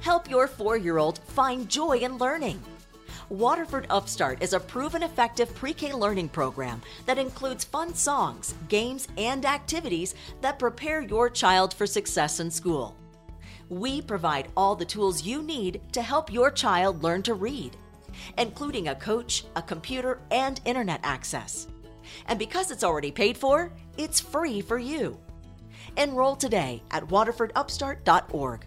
Help your four year old find joy in learning. Waterford Upstart is a proven effective pre K learning program that includes fun songs, games, and activities that prepare your child for success in school. We provide all the tools you need to help your child learn to read, including a coach, a computer, and internet access. And because it's already paid for, it's free for you. Enroll today at waterfordupstart.org.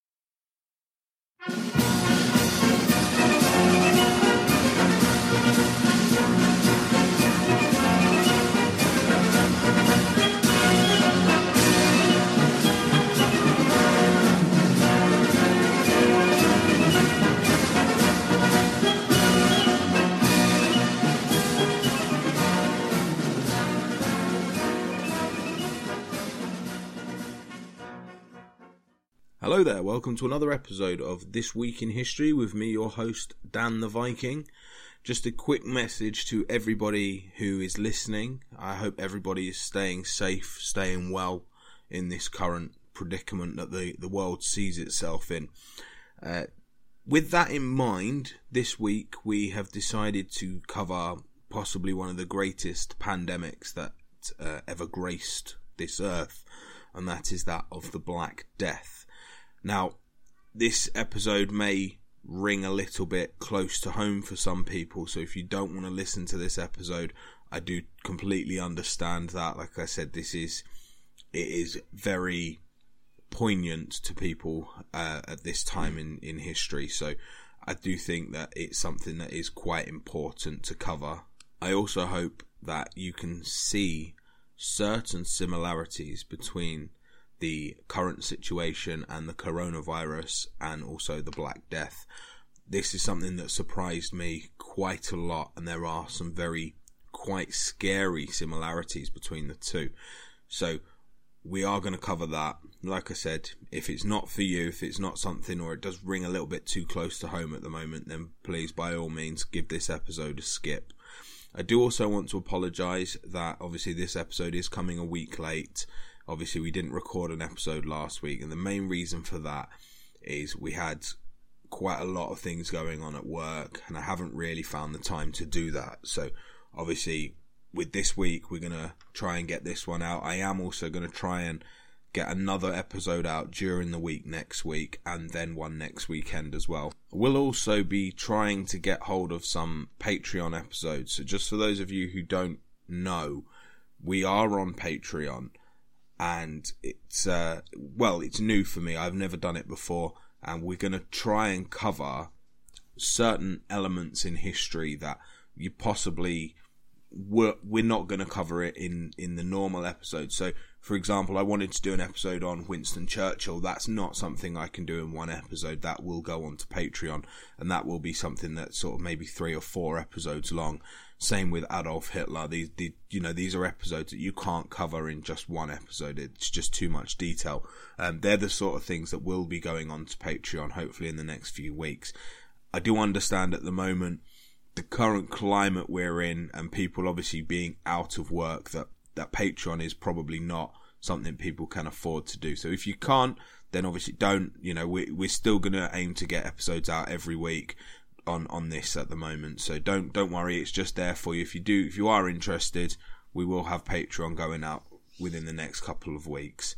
Thank you. Hello there, welcome to another episode of This Week in History with me, your host, Dan the Viking. Just a quick message to everybody who is listening. I hope everybody is staying safe, staying well in this current predicament that the, the world sees itself in. Uh, with that in mind, this week we have decided to cover possibly one of the greatest pandemics that uh, ever graced this earth, and that is that of the Black Death. Now, this episode may ring a little bit close to home for some people, so if you don't want to listen to this episode, I do completely understand that. Like I said, this is it is very poignant to people uh, at this time in in history. So I do think that it's something that is quite important to cover. I also hope that you can see certain similarities between the current situation and the coronavirus and also the Black Death. This is something that surprised me quite a lot, and there are some very quite scary similarities between the two. So, we are going to cover that. Like I said, if it's not for you, if it's not something or it does ring a little bit too close to home at the moment, then please, by all means, give this episode a skip. I do also want to apologise that obviously this episode is coming a week late. Obviously, we didn't record an episode last week, and the main reason for that is we had quite a lot of things going on at work, and I haven't really found the time to do that. So, obviously, with this week, we're going to try and get this one out. I am also going to try and get another episode out during the week next week and then one next weekend as well. We'll also be trying to get hold of some Patreon episodes. So, just for those of you who don't know, we are on Patreon and it's uh, well, it's new for me. I've never done it before, and we're going to try and cover certain elements in history that you possibly we're, we're not going to cover it in in the normal episode. So, for example, I wanted to do an episode on Winston Churchill. That's not something I can do in one episode. That will go on to Patreon, and that will be something that's sort of maybe three or four episodes long. Same with Adolf Hitler. These, the, you know, these are episodes that you can't cover in just one episode. It's just too much detail. Um, they're the sort of things that will be going on to Patreon, hopefully in the next few weeks. I do understand at the moment the current climate we're in, and people obviously being out of work, that that Patreon is probably not something people can afford to do. So if you can't, then obviously don't. You know, we, we're still going to aim to get episodes out every week on on this at the moment. So don't don't worry, it's just there for you. If you do, if you are interested, we will have Patreon going out within the next couple of weeks.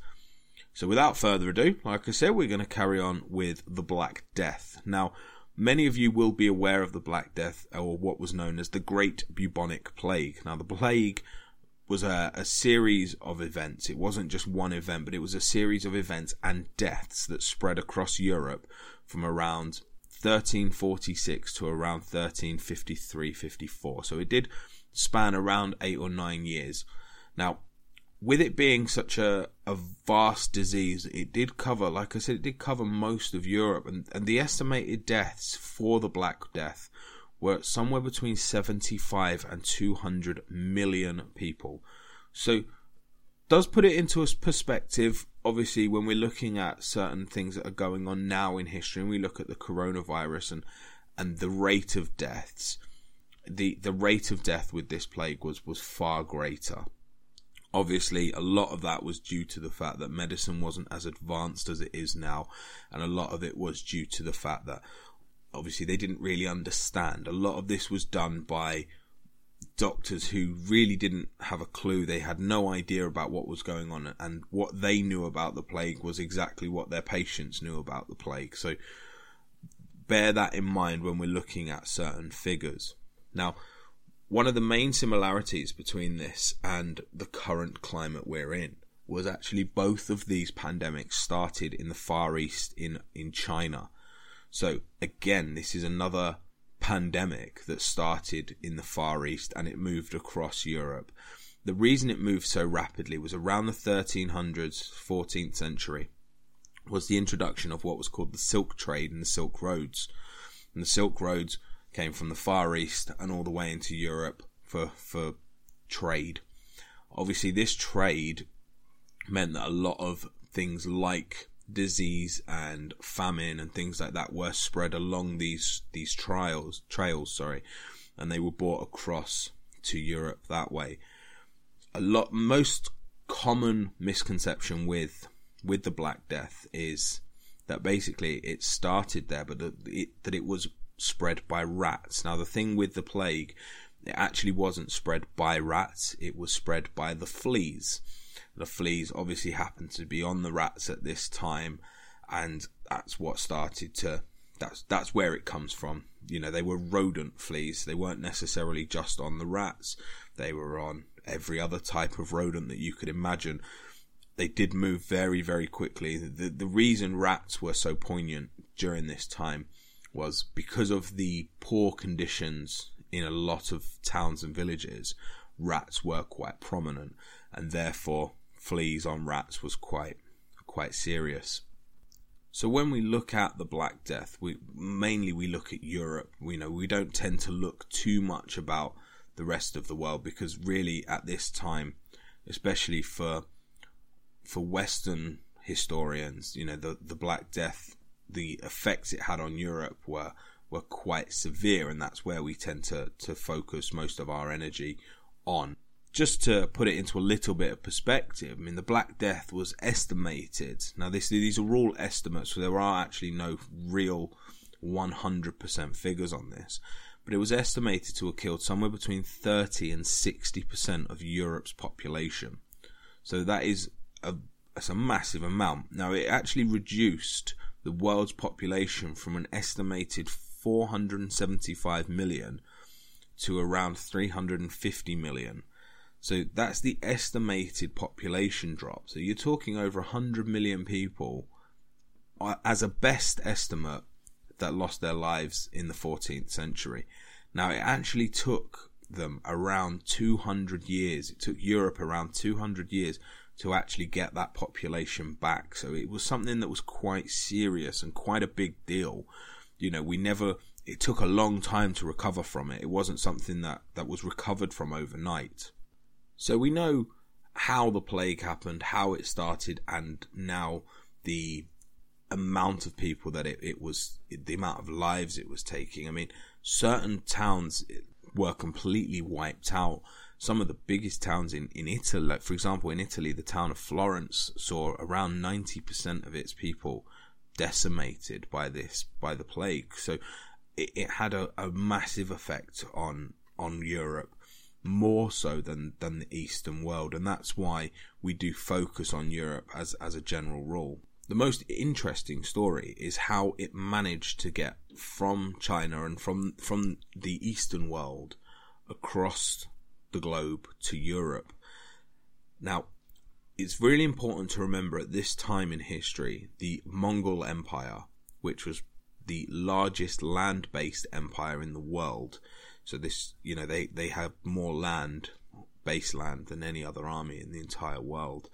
So without further ado, like I said, we're going to carry on with the Black Death. Now, many of you will be aware of the Black Death, or what was known as the Great Bubonic Plague. Now, the plague was a, a series of events. It wasn't just one event, but it was a series of events and deaths that spread across Europe from around 1346 to around 1353 54. So it did span around eight or nine years. Now, with it being such a, a vast disease, it did cover, like I said, it did cover most of Europe, and, and the estimated deaths for the Black Death were somewhere between 75 and 200 million people. So, does put it into a perspective. Obviously, when we're looking at certain things that are going on now in history, and we look at the coronavirus and and the rate of deaths, the the rate of death with this plague was was far greater. Obviously, a lot of that was due to the fact that medicine wasn't as advanced as it is now, and a lot of it was due to the fact that obviously they didn't really understand. A lot of this was done by doctors who really didn't have a clue. They had no idea about what was going on, and what they knew about the plague was exactly what their patients knew about the plague. So bear that in mind when we're looking at certain figures. Now, one of the main similarities between this and the current climate we're in was actually both of these pandemics started in the Far East in, in China. So again, this is another pandemic that started in the Far East and it moved across Europe. The reason it moved so rapidly was around the 1300s, 14th century, was the introduction of what was called the Silk Trade and the Silk Roads. And the Silk Roads came from the Far East and all the way into Europe for, for trade. Obviously, this trade meant that a lot of things like disease and famine and things like that were spread along these these trails trails sorry and they were brought across to Europe that way a lot most common misconception with with the black death is that basically it started there but that it, that it was spread by rats. Now, the thing with the plague, it actually wasn't spread by rats, it was spread by the fleas. The fleas obviously happened to be on the rats at this time, and that's what started to. That's that's where it comes from. You know, they were rodent fleas. They weren't necessarily just on the rats. They were on every other type of rodent that you could imagine. They did move very, very quickly. The the reason rats were so poignant during this time was because of the poor conditions in a lot of towns and villages, rats were quite prominent, and therefore fleas on rats was quite quite serious. So when we look at the Black Death, we mainly we look at Europe. We know we don't tend to look too much about the rest of the world because really at this time, especially for for Western historians, you know the the Black Death the effects it had on Europe were were quite severe, and that's where we tend to to focus most of our energy on. Just to put it into a little bit of perspective, I mean, the Black Death was estimated. Now, this these are all estimates, so there are actually no real 100% figures on this. But it was estimated to have killed somewhere between 30 and 60% of Europe's population. So that is a, that's a massive amount. Now, it actually reduced the world's population from an estimated 475 million to around 350 million. So that's the estimated population drop. So you're talking over 100 million people uh, as a best estimate that lost their lives in the 14th century. Now it actually took them around 200 years. It took Europe around 200 years to actually get that population back. So it was something that was quite serious and quite a big deal. You know, we never, it took a long time to recover from it. It wasn't something that, that was recovered from overnight. So we know how the plague happened, how it started, and now the amount of people that it, it was, the amount of lives it was taking. I mean, certain towns were completely wiped out some of the biggest towns in, in Italy, like for example, in Italy, the town of Florence saw around 90% of its people decimated by this, by the plague. So it, it had a, a massive effect on, on Europe more so than than the Eastern world, and that's why we do focus on Europe as as a general rule. The most interesting story is how it managed to get from China and from from the Eastern world across the globe to Europe. Now, it's really important to remember at this time in history, the Mongol Empire, which was the largest land based empire in the world. So this, you know, they, they have more land baseland than any other army in the entire world.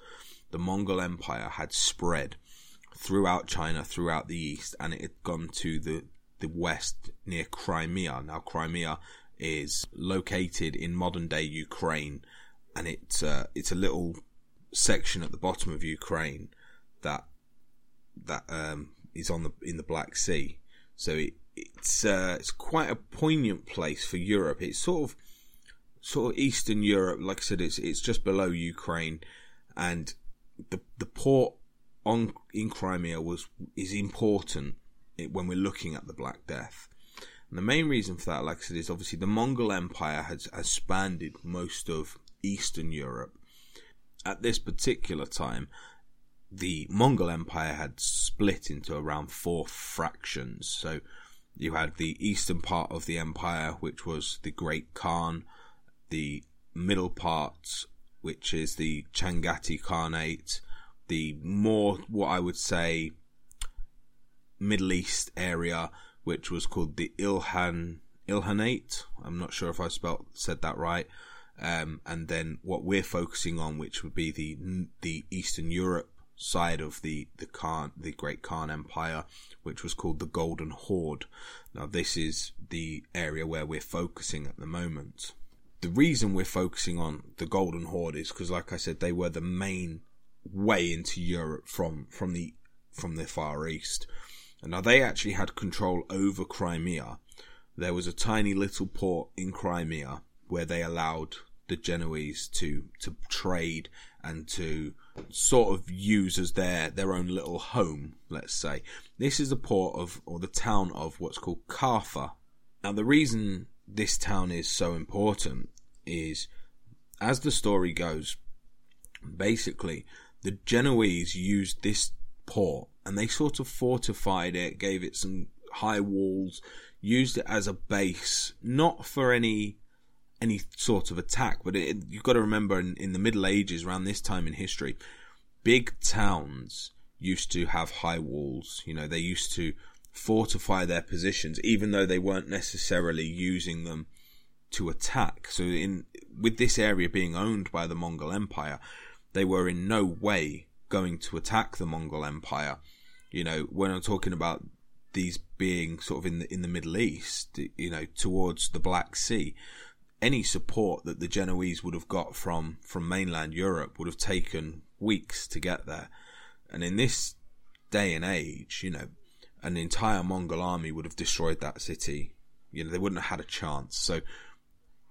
The Mongol Empire had spread throughout China, throughout the east, and it had gone to the the west near Crimea. Now, Crimea is located in modern day Ukraine, and it's uh, it's a little section at the bottom of Ukraine that that um, is on the in the Black Sea. So it, it's uh, it's quite a poignant place for Europe. It's sort of sort of Eastern Europe. Like I said, it's it's just below Ukraine, and the the port on in Crimea was is important when we're looking at the Black Death. And the main reason for that, like I said, is obviously the Mongol Empire has, spanned most of Eastern Europe. At this particular time, the Mongol Empire had split into around four fractions. So you had the eastern part of the empire, which was the Great Khan, the middle part, which is the Changati Khanate, the more, what I would say, Middle East area, which was called the Ilhan Ilhanate. I'm not sure if I spelled said that right. Um, and then what we're focusing on, which would be the the Eastern Europe side of the the Khan, the Great Khan Empire, which was called the Golden Horde. Now, this is the area where we're focusing at the moment. The reason we're focusing on the Golden Horde is because, like I said, they were the main way into Europe from from the from the Far East. And now they actually had control over Crimea. There was a tiny little port in Crimea where they allowed the Genoese to to trade and to sort of use as their their own little home. Let's say this is the port of or the town of what's called Kaffa. Now the reason this town is so important is, as the story goes, basically the Genoese used this port and they sort of fortified it, gave it some high walls, used it as a base, not for any any sort of attack. But it, you've got to remember, in, in the Middle Ages, around this time in history, big towns used to have high walls. You know, they used to fortify their positions, even though they weren't necessarily using them to attack. So, in with this area being owned by the Mongol Empire, they were in no way going to attack the Mongol Empire. You know, when I'm talking about these being sort of in the in the Middle East, you know, towards the Black Sea, any support that the Genoese would have got from from mainland Europe would have taken weeks to get there. And in this day and age, you know, an entire Mongol army would have destroyed that city. You know, they wouldn't have had a chance. So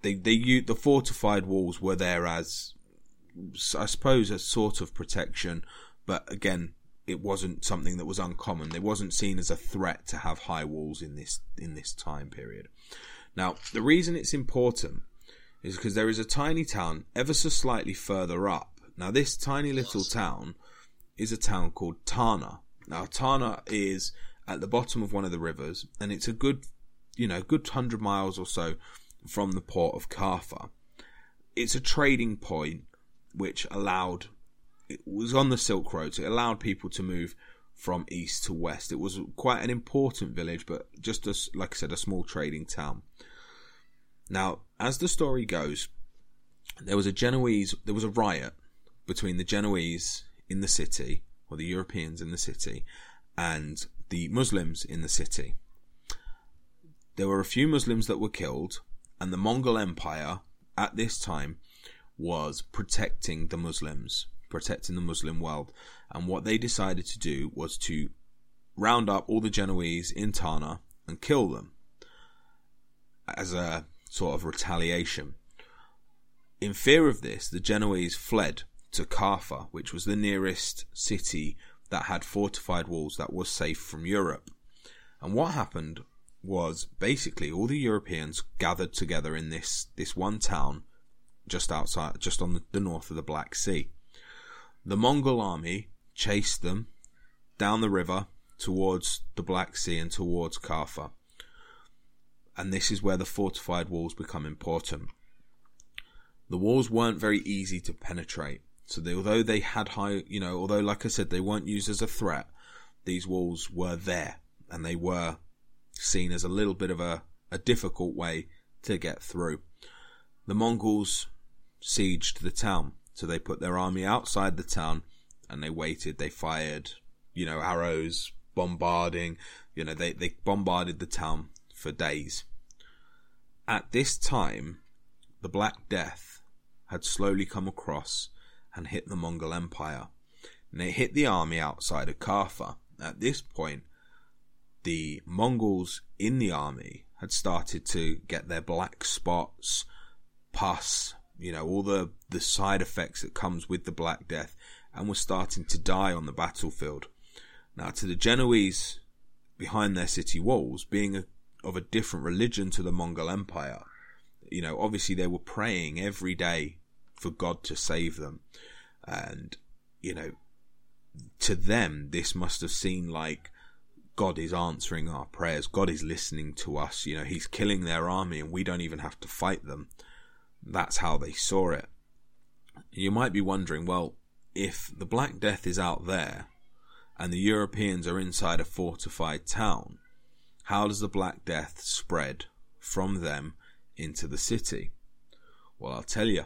they they the fortified walls were there as I suppose a sort of protection, but again, it wasn't something that was uncommon. It wasn't seen as a threat to have high walls in this in this time period. Now, the reason it's important is because there is a tiny town ever so slightly further up. Now, this tiny little town is a town called Tana. Now, Tana is at the bottom of one of the rivers, and it's a good, you know, good hundred miles or so from the port of Kaffa. It's a trading point which allowed it was on the Silk Road, so it allowed people to move from east to west. It was quite an important village, but just as like I said, a small trading town. Now, as the story goes, there was a Genoese, there was a riot between the Genoese in the city, or the Europeans in the city, and the Muslims in the city. There were a few Muslims that were killed, and the Mongol Empire at this time was protecting the Muslims, protecting the Muslim world. And what they decided to do was to round up all the Genoese in Tana and kill them as a sort of retaliation. In fear of this, the Genoese fled to Kaffa, which was the nearest city that had fortified walls that was safe from Europe. And what happened was basically all the Europeans gathered together in this, this one town just outside, just on the, the north of the Black Sea. The Mongol army chased them down the river towards the Black Sea and towards Kaffa. And this is where the fortified walls become important. The walls weren't very easy to penetrate. So they, although they had high, you know, although like I said, they weren't used as a threat, these walls were there and they were seen as a little bit of a, a difficult way to get through. The Mongols sieged the town. So they put their army outside the town and they waited. They fired, you know, arrows, bombarding. You know, they, they bombarded the town for days. At this time, the Black Death had slowly come across and hit the Mongol Empire. And it hit the army outside of Kaffa. At this point, the Mongols in the army had started to get their black spots, pus, you know, all the, the side effects that comes with the Black Death, and were starting to die on the battlefield. Now, to the Genoese behind their city walls, being a, of a different religion to the Mongol Empire, you know, obviously they were praying every day for God to save them. And, you know, to them, this must have seemed like God is answering our prayers. God is listening to us. You know, He's killing their army and we don't even have to fight them. That's how they saw it. You might be wondering, well, if the Black Death is out there and the Europeans are inside a fortified town, how does the Black Death spread from them into the city? Well, I'll tell you.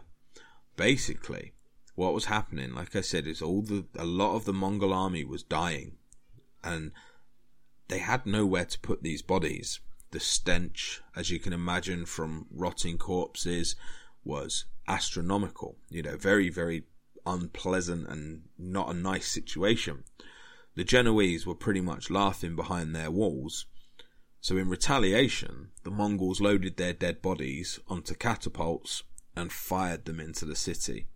Basically, what was happening, like I said, is all the a lot of the Mongol army was dying, and they had nowhere to put these bodies. The stench, as you can imagine, from rotting corpses was astronomical. You know, very, very unpleasant and not a nice situation. The Genoese were pretty much laughing behind their walls. So in retaliation, the Mongols loaded their dead bodies onto catapults and fired them into the city.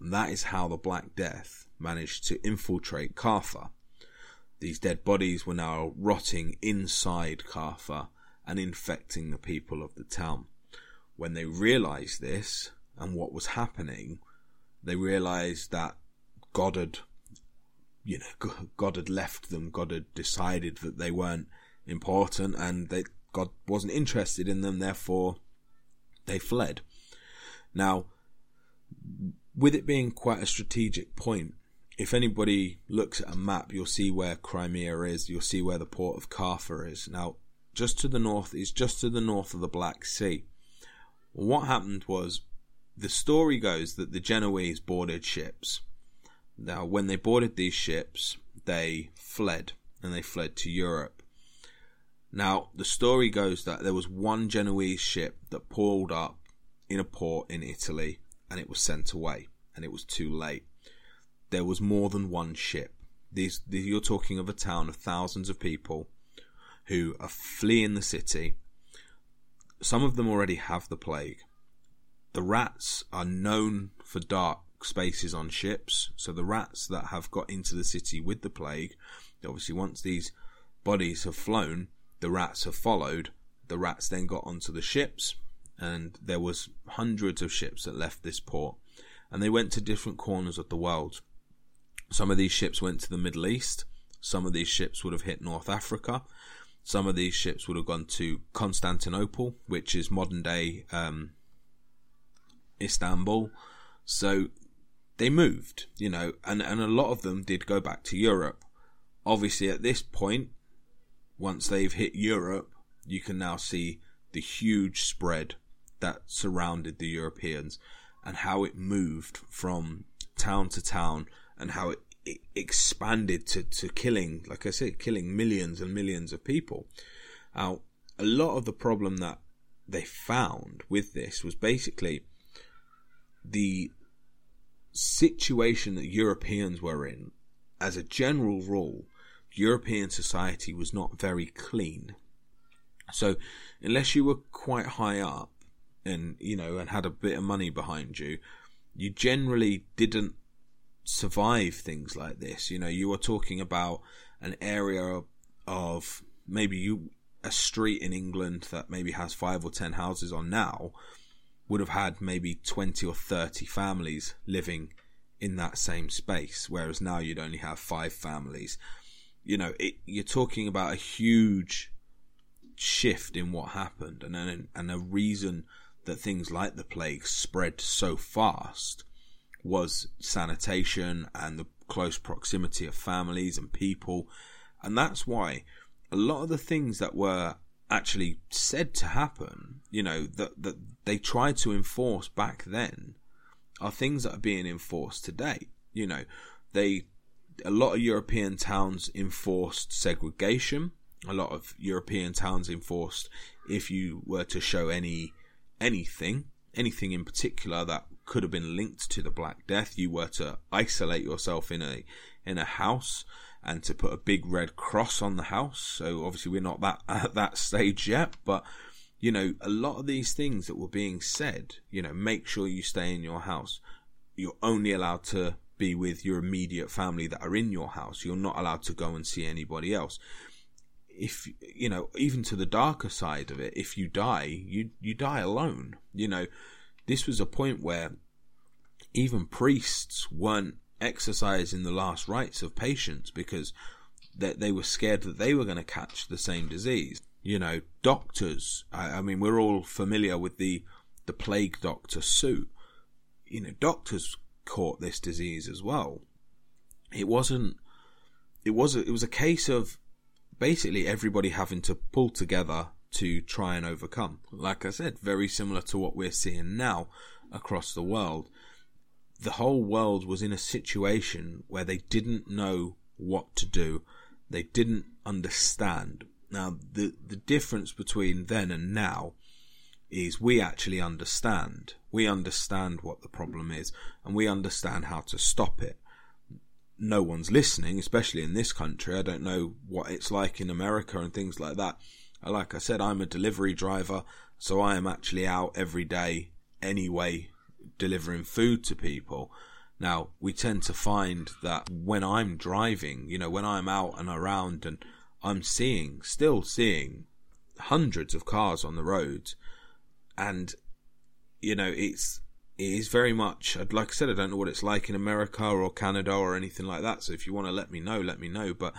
And that is how the Black Death managed to infiltrate Kaffa. These dead bodies were now rotting inside Kaffa and infecting the people of the town. When they realized this and what was happening, they realized that God had, you know, God had left them. God had decided that they weren't important and God wasn't interested in them. Therefore, they fled. Now, with it being quite a strategic point, if anybody looks at a map, you'll see where Crimea is. You'll see where the port of Kaffa is. Now, just to the north is just to the north of the Black Sea. What happened was the story goes that the Genoese boarded ships. Now, when they boarded these ships, they fled and they fled to Europe. Now, the story goes that there was one Genoese ship that pulled up in a port in Italy and it was sent away and it was too late. There was more than one ship. These, you're talking of a town of thousands of people who are fleeing the city. Some of them already have the plague the rats are known for dark spaces on ships. So the rats that have got into the city with the plague, obviously once these bodies have flown, the rats have followed. The rats then got onto the ships, and there was hundreds of ships that left this port, and they went to different corners of the world. Some of these ships went to the Middle East. Some of these ships would have hit North Africa. Some of these ships would have gone to Constantinople, which is modern day um, Istanbul. So they moved, you know, and, and a lot of them did go back to Europe. Obviously, at this point, once they've hit Europe, you can now see the huge spread that surrounded the Europeans and how it moved from town to town and how it, it expanded to, to killing, like I said, killing millions and millions of people. Now, a lot of the problem that they found with this was basically the situation that Europeans were in, as a general rule, European society was not very clean. So, unless you were quite high up and, you know, and had a bit of money behind you, you generally didn't survive things like this. You know, you were talking about an area of maybe you, a street in England that maybe has five or ten houses on now would have had maybe 20 or 30 families living in that same space, whereas now you'd only have five families. You know, it, you're talking about a huge shift in what happened, and and, and a reason that things like the plague spread so fast was sanitation and the close proximity of families and people, and that's why a lot of the things that were actually said to happen, you know, that, that they tried to enforce back then are things that are being enforced today. You know, they a lot of European towns enforced segregation. A lot of European towns enforced if you were to show any anything, anything in particular that could have been linked to the Black Death, you were to isolate yourself in a in a house and to put a big red cross on the house. So obviously we're not that at that stage yet, but you know, a lot of these things that were being said, you know, make sure you stay in your house. You're only allowed to be with your immediate family that are in your house. You're not allowed to go and see anybody else. If you know, even to the darker side of it, if you die, you you die alone. You know, this was a point where even priests weren't exercising the last rites of patients because they, they were scared that they were going to catch the same disease. You know, doctors. I, I mean, we're all familiar with the the plague doctor suit. You know, doctors caught this disease as well. It wasn't. It was. A, it was a case of basically everybody having to pull together to try and overcome. Like I said, very similar to what we're seeing now across the world. The whole world was in a situation where they didn't know what to do. They didn't understand. Now, the, the difference between then and now is we actually understand. We understand what the problem is and we understand how to stop it. No one's listening, especially in this country. I don't know what it's like in America and things like that like I said, I'm a delivery driver, so I am actually out every day anyway, delivering food to people. Now, we tend to find that when I'm driving, you know, when I'm out and around and I'm seeing, still seeing hundreds of cars on the roads, and, you know, it's, it is very much, like I said, I don't know what it's like in America or Canada or anything like that, so if you want to let me know, let me know, but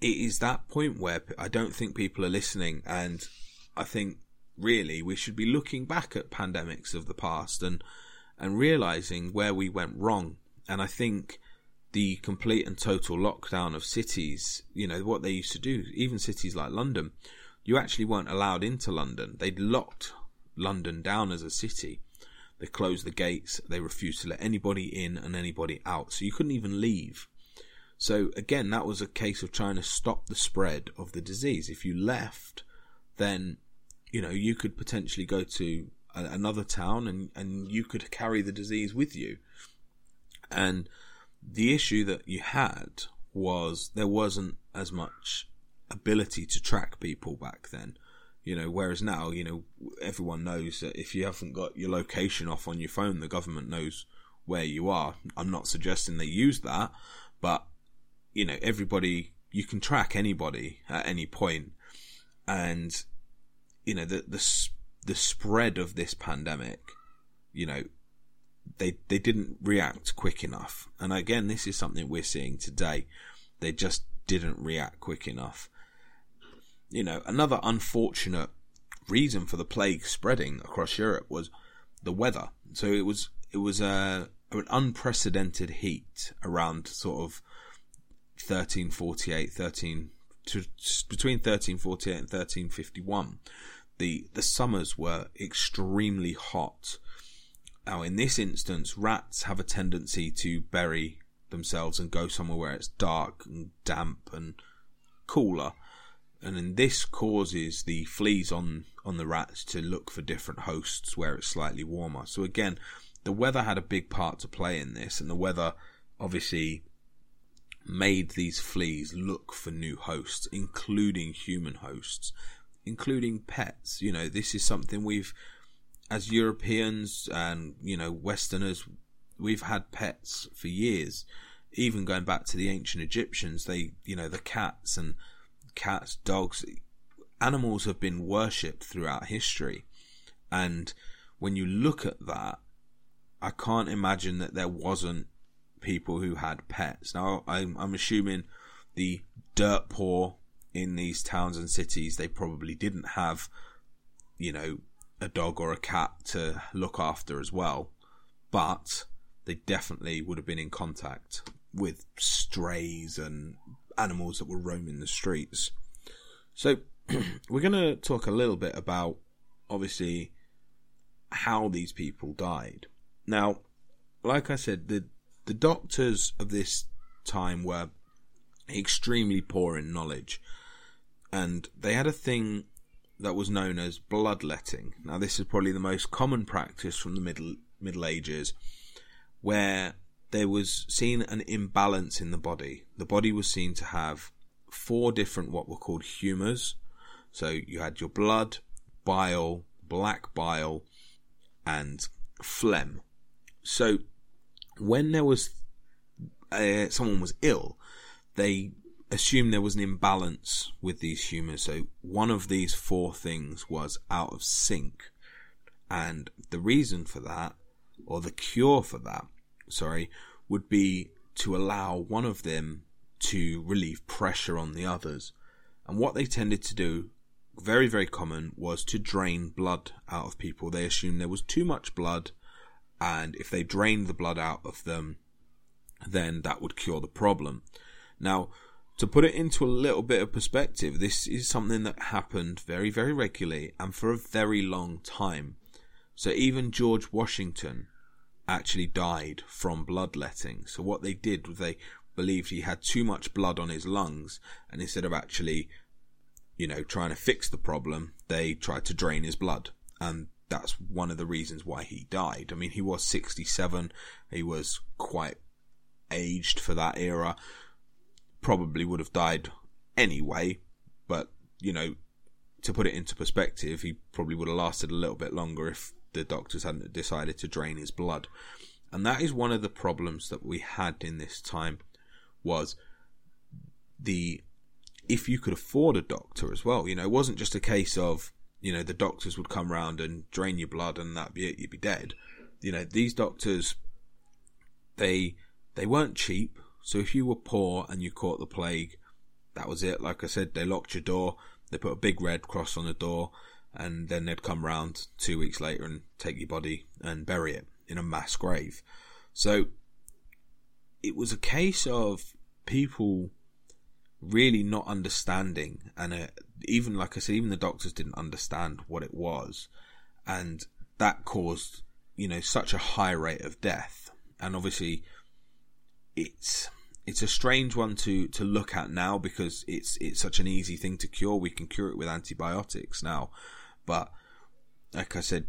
it is that point where I don't think people are listening, and I think really we should be looking back at pandemics of the past and and realizing where we went wrong. And I think the complete and total lockdown of cities, you know, what they used to do, even cities like London, you actually weren't allowed into London. They'd locked London down as a city. They closed the gates. They refused to let anybody in and anybody out. So you couldn't even leave. So again, that was a case of trying to stop the spread of the disease. If you left, then you know you could potentially go to a, another town and and you could carry the disease with you. And the issue that you had was there wasn't as much ability to track people back then. You know, whereas now, you know, everyone knows that if you haven't got your location off on your phone, the government knows where you are. I'm not suggesting they use that, but you know, everybody, you can track anybody at any point, and you know the the the spread of this pandemic, you know, they they didn't react quick enough, and again, this is something we're seeing today. They just didn't react quick enough. You know, another unfortunate reason for the plague spreading across Europe was the weather. So it was it was a an unprecedented heat around sort of 1348, 13 to, between 1348 and 1351, the the summers were extremely hot. Now, in this instance, rats have a tendency to bury themselves and go somewhere where it's dark and damp and cooler. And then this causes the fleas on, on the rats to look for different hosts where it's slightly warmer. So again, the weather had a big part to play in this, and the weather obviously made these fleas look for new hosts, including human hosts, including pets. You know, this is something we've, as Europeans and, you know, Westerners, we've had pets for years. Even going back to the ancient Egyptians, they, you know, the cats and cats, dogs, animals have been worshipped throughout history. And when you look at that, I can't imagine that there wasn't people who had pets. Now, I'm, I'm assuming the dirt poor in these towns and cities, they probably didn't have, you know, a dog or a cat to look after as well. But they definitely would have been in contact with strays and animals that were roaming the streets. So, we're going to talk a little bit about, obviously, how these people died. Now, like I said, the the doctors of this time were extremely poor in knowledge, and they had a thing that was known as bloodletting. Now, this is probably the most common practice from the middle Middle Ages, where there was seen an imbalance in the body. The body was seen to have four different what were called humours. So you had your blood, bile, black bile, and phlegm. So when there was uh, someone was ill, they assumed there was an imbalance with these humours. So one of these four things was out of sync, and the reason for that, or the cure for that, sorry, would be to allow one of them to relieve pressure on the others. And what they tended to do, very, very common, was to drain blood out of people. They assumed there was too much blood, and if they drained the blood out of them, then that would cure the problem. Now, to put it into a little bit of perspective, this is something that happened very, very regularly and for a very long time. So even George Washington actually died from bloodletting. So what they did was they believed he had too much blood on his lungs, and instead of actually, you know, trying to fix the problem, they tried to drain his blood. And that's one of the reasons why he died. I mean, he was 67, he was quite aged for that era, probably would have died anyway, but, you know, to put it into perspective, he probably would have lasted a little bit longer if the doctors hadn't decided to drain his blood. And that is one of the problems that we had in this time was the if you could afford a doctor as well. You know, it wasn't just a case of you know the doctors would come round and drain your blood and that'd be it, you'd be dead. You know, these doctors they they weren't cheap. So if you were poor and you caught the plague, that was it. Like I said, they locked your door. They put a big red cross on the door, and then they'd come round two weeks later and take your body and bury it in a mass grave. So it was a case of people really not understanding, and uh, even like I said, even the doctors didn't understand what it was, and that caused you know such a high rate of death. And obviously, it's it's a strange one to to look at now because it's it's such an easy thing to cure. We can cure it with antibiotics now, but like I said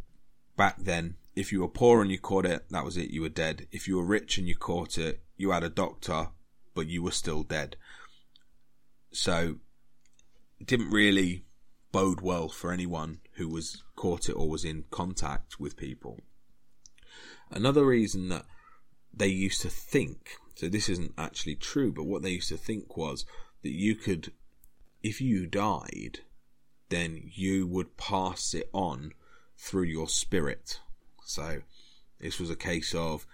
back then, if you were poor and you caught it, that was it. You were dead. If you were rich and you caught it, you had a doctor, but you were still dead. So it didn't really bode well for anyone who was caught it or was in contact with people. Another reason that they used to think, so this isn't actually true, but what they used to think was that you could, if you died, then you would pass it on through your spirit. So this was a case of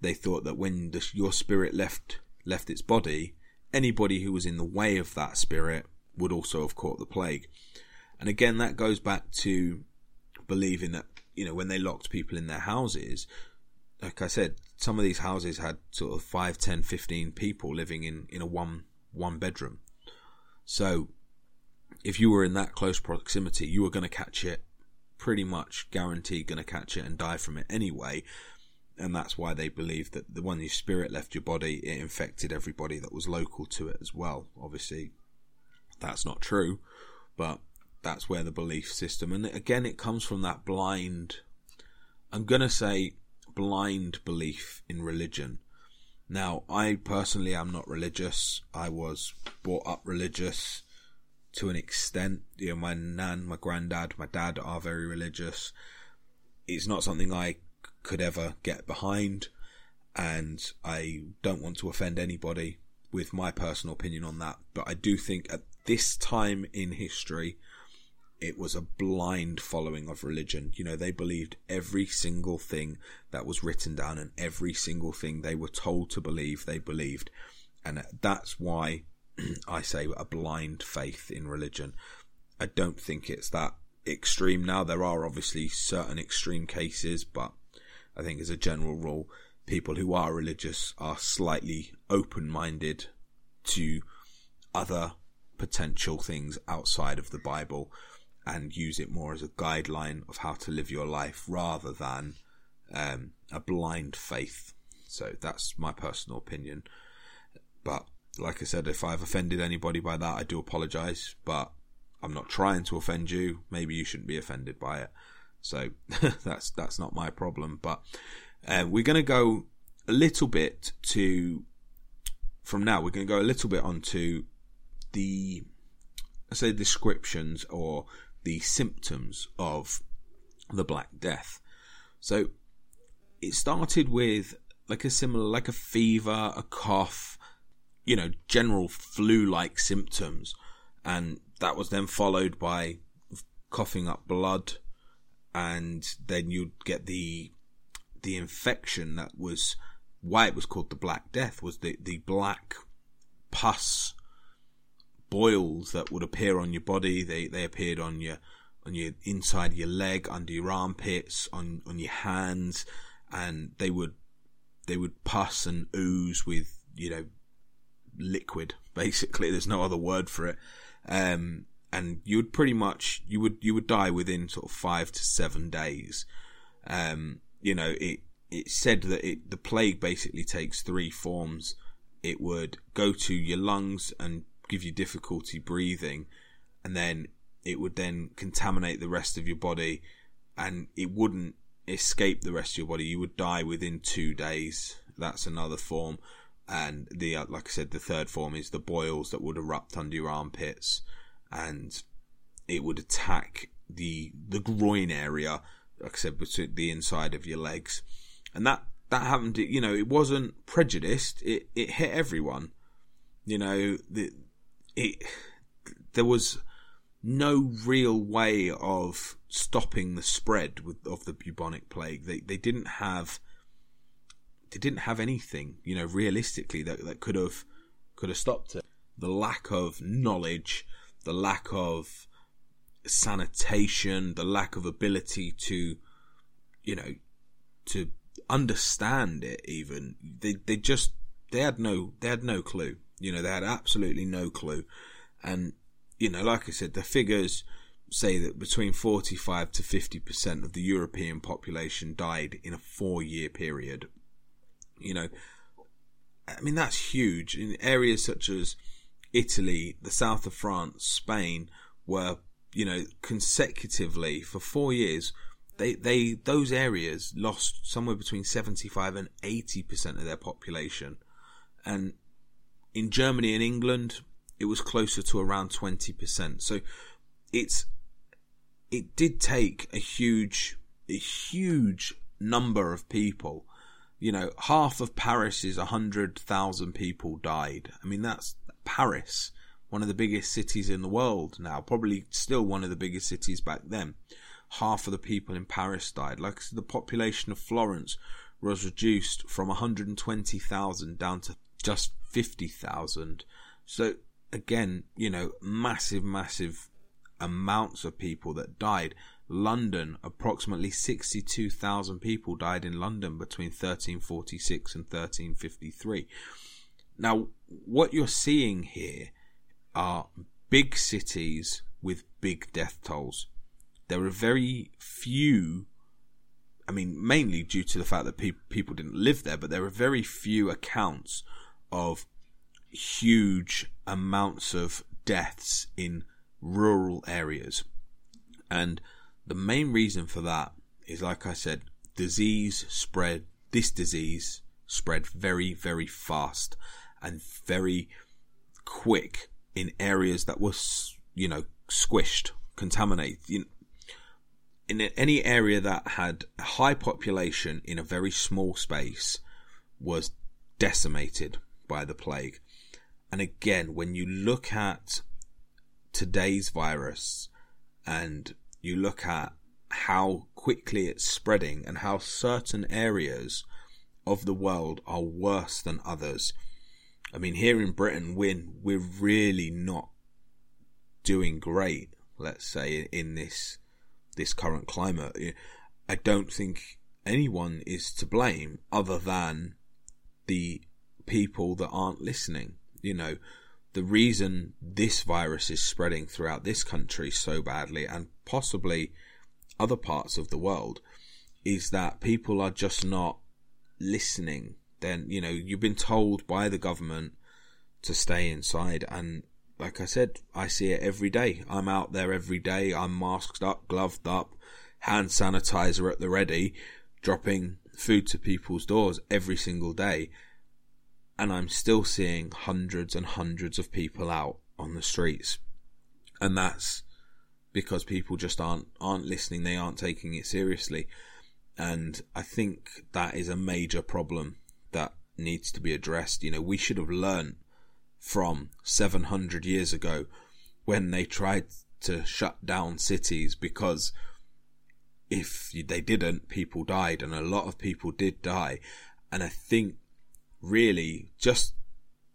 they thought that when the, your spirit left left its body, anybody who was in the way of that spirit would also have caught the plague. And again, that goes back to believing that you know when they locked people in their houses. Like I said, some of these houses had sort of 5, 10, 15 people living in, in a one one bedroom. So if you were in that close proximity, you were going to catch it pretty much guaranteed going to catch it and die from it anyway. And that's why they believe that the one your spirit left your body, it infected everybody that was local to it as well. Obviously, that's not true, but that's where the belief system, and again, it comes from that blind, I'm going to say blind belief in religion. Now, I personally am not religious. I was brought up religious to an extent. You know, my nan, my granddad, my dad are very religious. It's not something I could ever get behind, and I don't want to offend anybody with my personal opinion on that. But I do think at this time in history, it was a blind following of religion. You know, they believed every single thing that was written down and every single thing they were told to believe, they believed. And that's why I say a blind faith in religion. I don't think it's that extreme now. There are obviously certain extreme cases, but I think as a general rule, people who are religious are slightly open minded to other potential things outside of the Bible and use it more as a guideline of how to live your life rather than um, a blind faith So that's my personal opinion. But like I said, if I've offended anybody by that, I do apologize. But I'm not trying to offend you. Maybe you shouldn't be offended by it. So that's that's not my problem. But uh, we're going to go a little bit to from now. We're going to go a little bit onto the I say descriptions or the symptoms of the Black Death. So it started with like a similar, like a fever, a cough, you know, general flu-like symptoms, and that was then followed by coughing up blood, and then you'd get the the infection that was why it was called the Black Death was the the black pus boils that would appear on your body. They they appeared on your on your inside your leg, under your armpits, on on your hands, and they would they would pus and ooze with you know liquid. Basically, there's no other word for it. Um, and you would pretty much you would you would die within sort of five to seven days. Um, you know, it it said that it the plague basically takes three forms. It would go to your lungs and give you difficulty breathing, and then it would then contaminate the rest of your body, and it wouldn't escape the rest of your body. You would die within two days. That's another form, and the uh, like I said, the third form is the boils that would erupt under your armpits, and it would attack the the groin area, like I said, between the inside of your legs, and that that happened. You know, it wasn't prejudiced. It it hit everyone. You know, the it there was no real way of stopping the spread with, of the bubonic plague. They they didn't have they didn't have anything, you know, realistically that that could have could have stopped it. The lack of knowledge, the lack of sanitation, the lack of ability to, you know, to understand it. Even they they just they had no they had no clue. You know, they had absolutely no clue, and you know, like I said, the figures say that between 45 to 50% of the European population died in a four year period. You know, I mean, that's huge. In areas such as Italy, the south of France, Spain, where, you know, consecutively for four years, they, they, those areas lost somewhere between 75 and 80% of their population. And in Germany and England, it was closer to around 20%. So it's, it did take a huge, a huge number of people. You know, half of Paris is 100,000 people died. I mean, that's Paris, one of the biggest cities in the world now, probably still one of the biggest cities back then. Half of the people in Paris died. Like the population of Florence was reduced from 120,000 down to just 50,000. So again, you know, massive, massive amounts of people that died. London, approximately 62,000 people died in London between 1346 and 1353. Now, what you're seeing here are big cities with big death tolls. There are very few, I mean, mainly due to the fact that pe- people didn't live there, but there are very few accounts of huge amounts of deaths in rural areas. And the main reason for that is, like I said, disease spread, this disease spread very, very fast and very quick in areas that were, you know, squished, contaminated. In any area that had a high population in a very small space was decimated by the plague. And again, when you look at today's virus and you look at how quickly it's spreading and how certain areas of the world are worse than others. I mean, here in Britain, we're, we're really not doing great, let's say, in this, this current climate. I don't think anyone is to blame other than the people that aren't listening. You know, the reason this virus is spreading throughout this country so badly and possibly other parts of the world is that people are just not listening. then you know you've been told by the government to stay inside and like I said, I see it every day. I'm out there every day. I'm masked up, gloved up, hand sanitizer at the ready, dropping food to people's doors every single day. And I'm still seeing hundreds and hundreds of people out on the streets. And that's because people just aren't aren't listening, they aren't taking it seriously. And I think that is a major problem that needs to be addressed. You know, we should have learned from 700 years ago when they tried to shut down cities because if they didn't, people died and a lot of people did die. And I think really just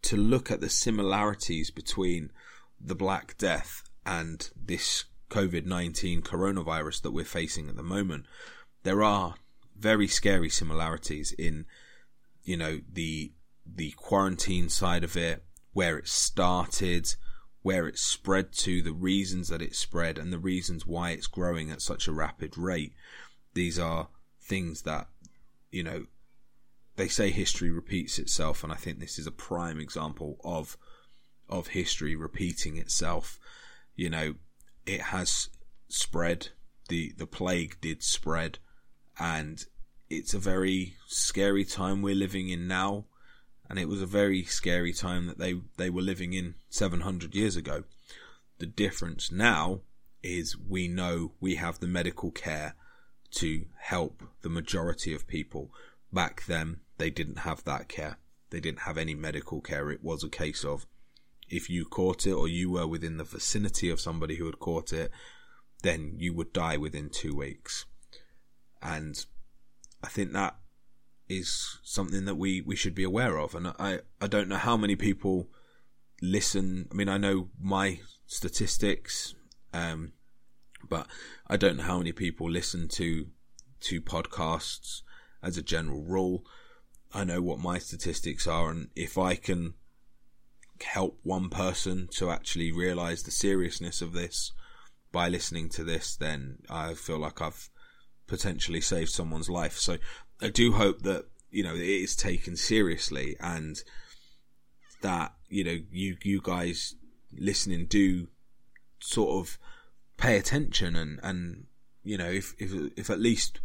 to look at the similarities between the Black Death and this COVID 19 coronavirus that we're facing at the moment, there are very scary similarities in, you know, the, the quarantine side of it, where it started, where it spread to, the reasons that it spread, and the reasons why it's growing at such a rapid rate. These are things that, you know, they say history repeats itself, and I think this is a prime example of of history repeating itself. You know, it has spread. the The plague did spread, and it's a very scary time we're living in now and it was a very scary time that they they were living in 700 years ago. The difference now is we know we have the medical care to help the majority of people. Back then, they didn't have that care. They didn't have any medical care. It was a case of if you caught it or you were within the vicinity of somebody who had caught it, then you would die within two weeks. And I think that is something that we, we should be aware of. And I, I don't know how many people listen. I mean, I know my statistics, um, but I don't know how many people listen to, to podcasts as a general rule. I know what my statistics are. And if I can help one person to actually realize the seriousness of this by listening to this, then I feel like I've potentially saved someone's life. So I do hope that you know it is taken seriously and that you know you you guys listening do sort of pay attention and and you know if if if at least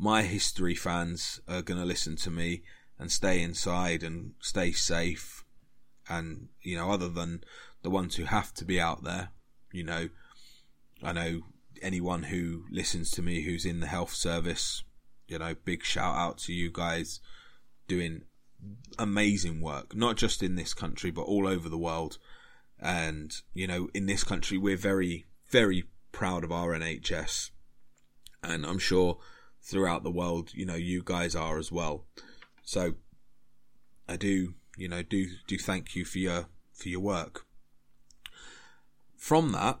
my history fans are going to listen to me and stay inside and stay safe and you know other than the ones who have to be out there you know i know anyone who listens to me who's in the health service you know, big shout out to you guys doing amazing work, not just in this country, but all over the world. And, you know, in this country, we're very, very proud of our NHS. And I'm sure throughout the world, you know, you guys are as well. So I do, you know, do, do thank you for your, for your work. From that,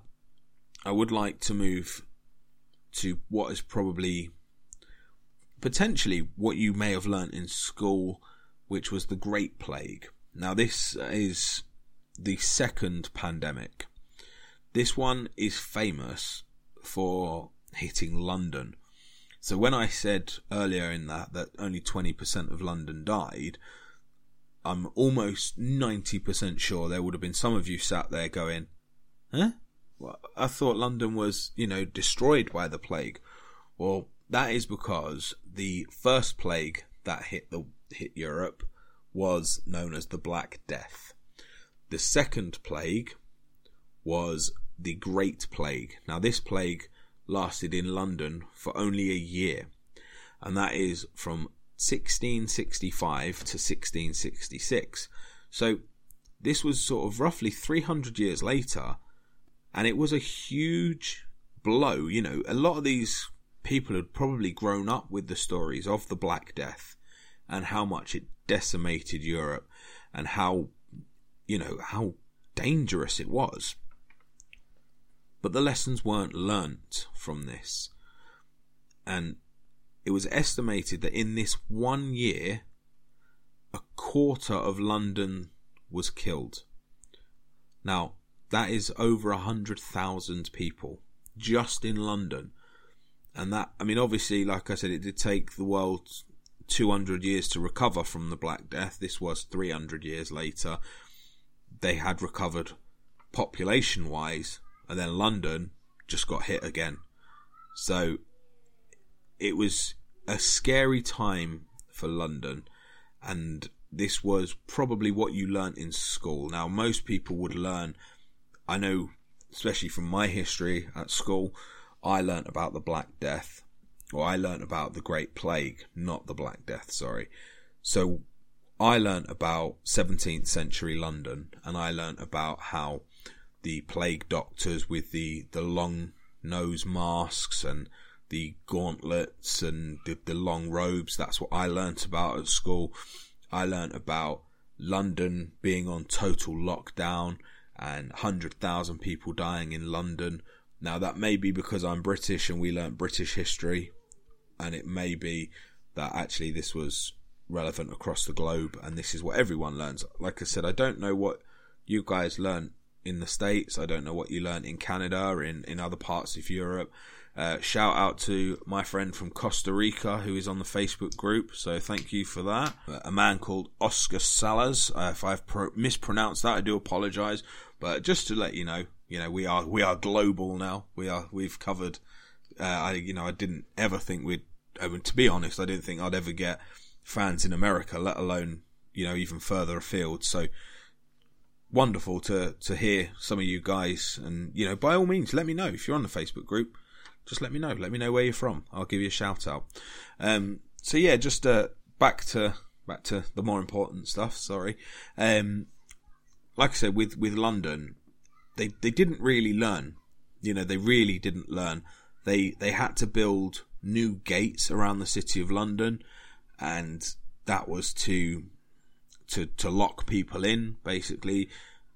I would like to move to what is probably potentially what you may have learnt in school, which was the Great Plague. Now, this is the second pandemic. This one is famous for hitting London. So when I said earlier in that that only 20% of London died, I'm almost 90% sure there would have been some of you sat there going, huh? Well, I thought London was, you know, destroyed by the plague. Well, that is because the first plague that hit the hit Europe was known as the Black Death. The second plague was the Great Plague. Now this plague lasted in London for only a year, and that is from 1665 to 1666. So this was sort of roughly 300 years later, and it was a huge blow. You know, a lot of these people had probably grown up with the stories of the Black Death and how much it decimated Europe and how, you know, how dangerous it was. But the lessons weren't learnt from this. And it was estimated that in this one year, a quarter of London was killed. Now, that is over a hundred thousand people just in London and that I mean obviously like I said it did take the world 200 years to recover from the Black Death. This was 300 years later. They had recovered population wise, and then London just got hit again. So it was a scary time for London, and this was probably what you learnt in school. Now, most people would learn, I know, especially from my history at school, I learnt about the Black Death, or I learnt about the Great Plague, not the Black Death, sorry. So I learnt about 17th century London, and I learnt about how the plague doctors with the, the long nose masks and the gauntlets and the, the long robes. That's what I learnt about at school. I learnt about London being on total lockdown and 100,000 people dying in London. Now, that may be because I'm British and we learnt British history, and it may be that actually this was relevant across the globe and this is what everyone learns. Like I said, I don't know what you guys learnt in the States, I don't know what you learnt in Canada, in, in other parts of Europe. Uh, shout out to my friend from Costa Rica who is on the Facebook group, so thank you for that. Uh, a man called Oscar Salas. Uh, if I've pro- mispronounced that, I do apologise. But just to let you know, you know we are we are global now. We are we've covered. Uh, I you know I didn't ever think we'd. I mean, to be honest, I didn't think I'd ever get fans in America, let alone you know even further afield. So wonderful to to hear some of you guys, and you know by all means let me know if you're on the Facebook group just let me know. Let me know where you're from. I'll give you a shout out. Um, so yeah, just uh, back to back to the more important stuff. Sorry. Um, like I said, with with London, they they didn't really learn. You know, they really didn't learn. They they had to build new gates around the city of London, and that was to to to lock people in. Basically,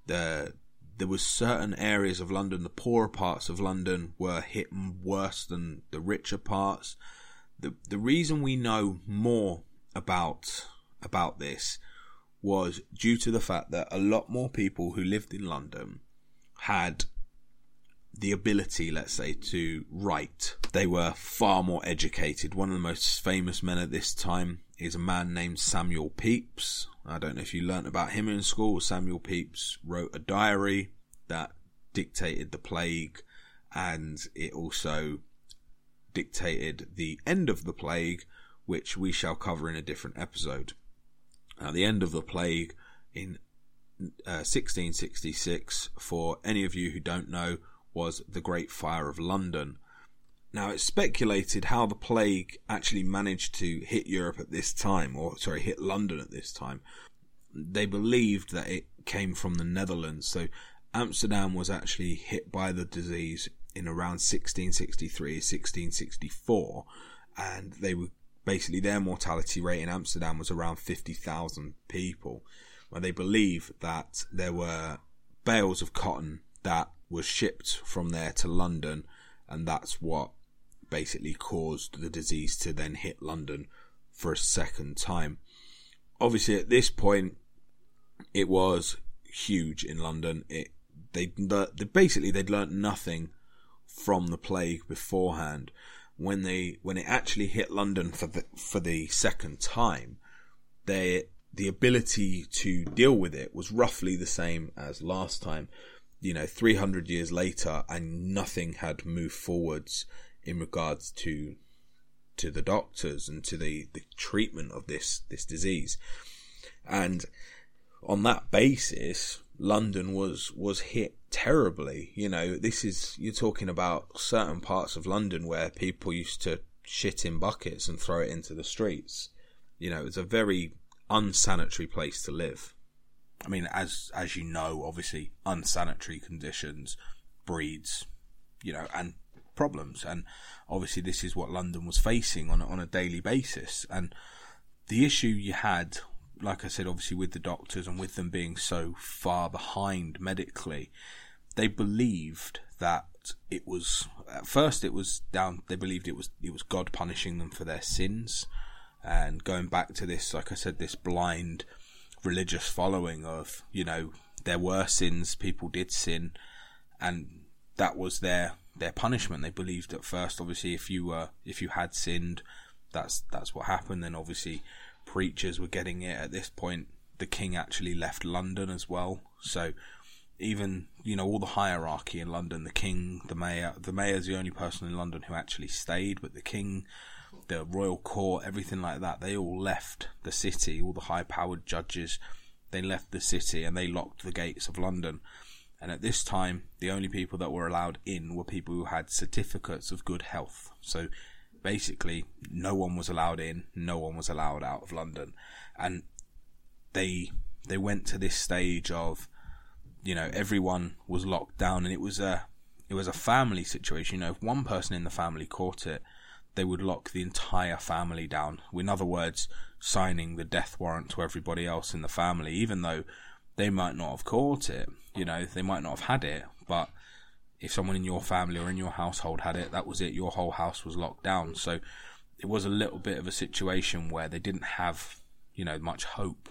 the there was certain areas of London, the poorer parts of London were hit worse than the richer parts. The the reason we know more about about this was due to the fact that a lot more people who lived in London had the ability, let's say, to write. They were far more educated. One of the most famous men at this time is a man named Samuel Pepys. I don't know if you learnt about him in school. Samuel Pepys wrote a diary that dictated the plague and it also dictated the end of the plague, which we shall cover in a different episode. Now, the end of the plague in uh, 1666, for any of you who don't know, was the Great Fire of London. Now, it's speculated how the plague actually managed to hit Europe at this time, or sorry, hit London at this time. They believed that it came from the Netherlands. So, Amsterdam was actually hit by the disease in around 1663, 1664, and they were basically their mortality rate in Amsterdam was around 50,000 people. Where they believe that there were bales of cotton that was shipped from there to London, and that's what basically caused the disease to then hit London for a second time. Obviously, at this point, it was huge in London. It they, they basically they'd learnt nothing from the plague beforehand. When they when it actually hit London for the for the second time, they the ability to deal with it was roughly the same as last time. You know, 300 years later, and nothing had moved forwards in regards to to the doctors and to the, the treatment of this this disease. And on that basis, London was was hit terribly. You know, this is you're talking about certain parts of London where people used to shit in buckets and throw it into the streets. You know, it's a very unsanitary place to live. I mean, as as you know, obviously, unsanitary conditions breeds, you know, and problems. And obviously, this is what London was facing on on a daily basis. And the issue you had like I said, obviously with the doctors and with them being so far behind medically, they believed that it was at first it was down. They believed it was it was God punishing them for their sins, and going back to this, like I said, this blind religious following of you know there were sins, people did sin, and that was their their punishment. They believed at first, obviously, if you were if you had sinned, that's that's what happened. Then obviously preachers were getting it at this point. The king actually left London as well, so even you know all the hierarchy in London, the king, the mayor, the mayor is the only person in London who actually stayed, but the king, the royal court, everything like that, they all left the city. All the high-powered judges, they left the city and they locked the gates of London. And at this time, the only people that were allowed in were people who had certificates of good health. So basically, no one was allowed in, no one was allowed out of London, and they they went to this stage of you know everyone was locked down and it was a it was a family situation you know if one person in the family caught it they would lock the entire family down. In other words signing the death warrant to everybody else in the family even though they might not have caught it you know they might not have had it. But if someone in your family or in your household had it that was it. Your whole house was locked down. So it was a little bit of a situation where they didn't have you know much hope.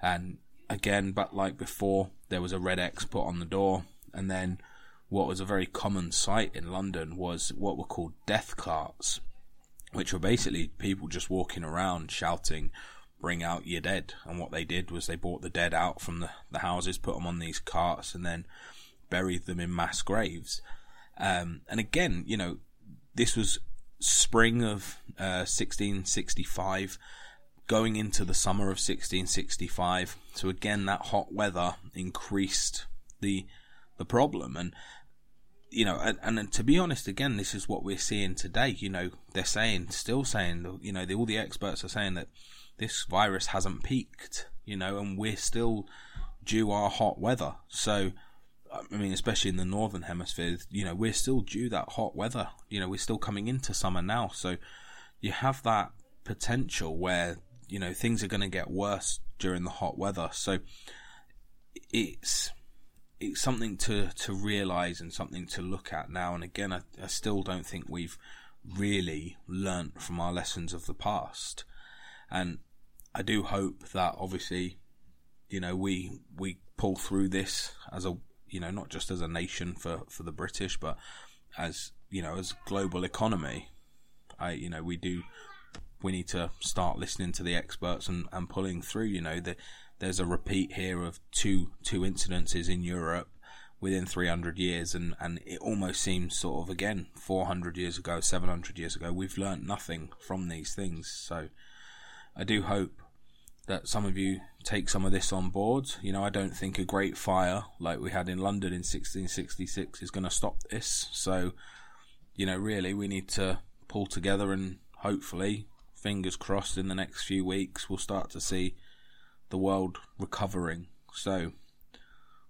And again, but like before, there was a red X put on the door, and then what was a very common sight in London was what were called death carts, which were basically people just walking around shouting, "Bring out your dead!" And what they did was they brought the dead out from the, the houses, put them on these carts, and then buried them in mass graves. Um, and again, you know, this was spring of uh, 1665 going into the summer of 1665. So again, that hot weather increased the the problem, and you know, and, and to be honest, again, this is what we're seeing today. You know, they're saying, still saying, you know, the, all the experts are saying that this virus hasn't peaked. You know, and we're still due our hot weather. So. I mean, especially in the northern hemisphere, you know, we're still due that hot weather. You know, we're still coming into summer now. So you have that potential where you know things are going to get worse during the hot weather. So it's it's something to to realize and something to look at now. And again, I, I still don't think we've really learnt from our lessons of the past. And I do hope that obviously, you know, we we pull through this as a you know not just as a nation for for the British, but as you know as global economy. I you know we do we need to start listening to the experts and, and pulling through. You know, the, there's a repeat here of two two incidences in Europe within 300 years, and, and it almost seems sort of again 400 years ago, 700 years ago, we've learnt nothing from these things. So I do hope that some of you take some of this on board. You know, I don't think a great fire like we had in London in 1666 is going to stop this. So, you know, really, we need to pull together and hopefully fingers crossed in the next few weeks we'll start to see the world recovering. So,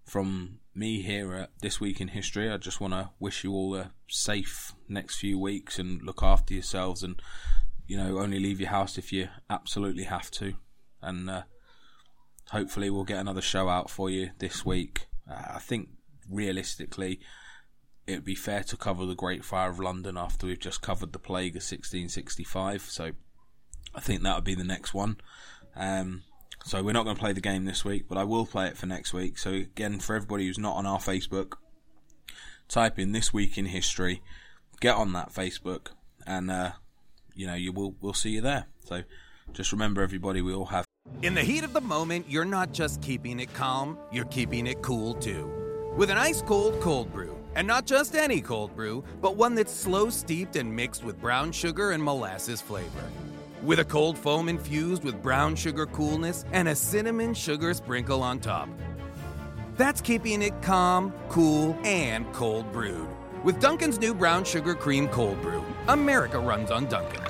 from me here at This Week in History, I just want to wish you all a safe next few weeks and look after yourselves and, you know, only leave your house if you absolutely have to. And uh, hopefully, we'll get another show out for you this week. Uh, I think realistically, it would be fair to cover the Great Fire of London after we've just covered the Plague of 1665. So, I think that would be the next one. Um, so we're not going to play the game this week, but I will play it for next week. So again, for everybody who's not on our Facebook, type in this week in history, get on that Facebook, and uh, you know you will we'll see you there. So just remember, everybody, we all have. In the heat of the moment, you're not just keeping it calm; you're keeping it cool too, with an ice cold cold brew. And not just any cold brew, but one that's slow steeped and mixed with brown sugar and molasses flavor with a cold foam infused with brown sugar coolness and a cinnamon sugar sprinkle on top. That's keeping it calm, cool, and cold brewed. With Dunkin's new brown sugar cream cold brew, America runs on Dunkin'.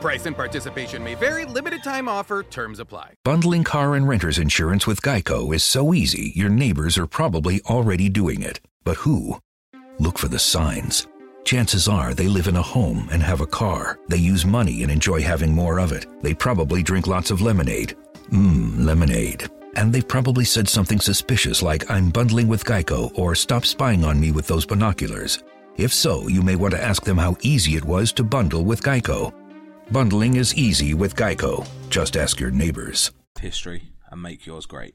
Price and participation may vary, limited time offer, terms apply. Bundling car and renter's insurance with Geico is so easy, your neighbors are probably already doing it. But who? Look for the signs Chances are they live in a home and have a car. They use money and enjoy having more of it. They probably drink lots of lemonade. Mmm, lemonade. And they've probably said something suspicious like, I'm bundling with Geico or stop spying on me with those binoculars. If so, you may want to ask them how easy it was to bundle with Geico. Bundling is easy with Geico. Just ask your neighbors. History and make yours great.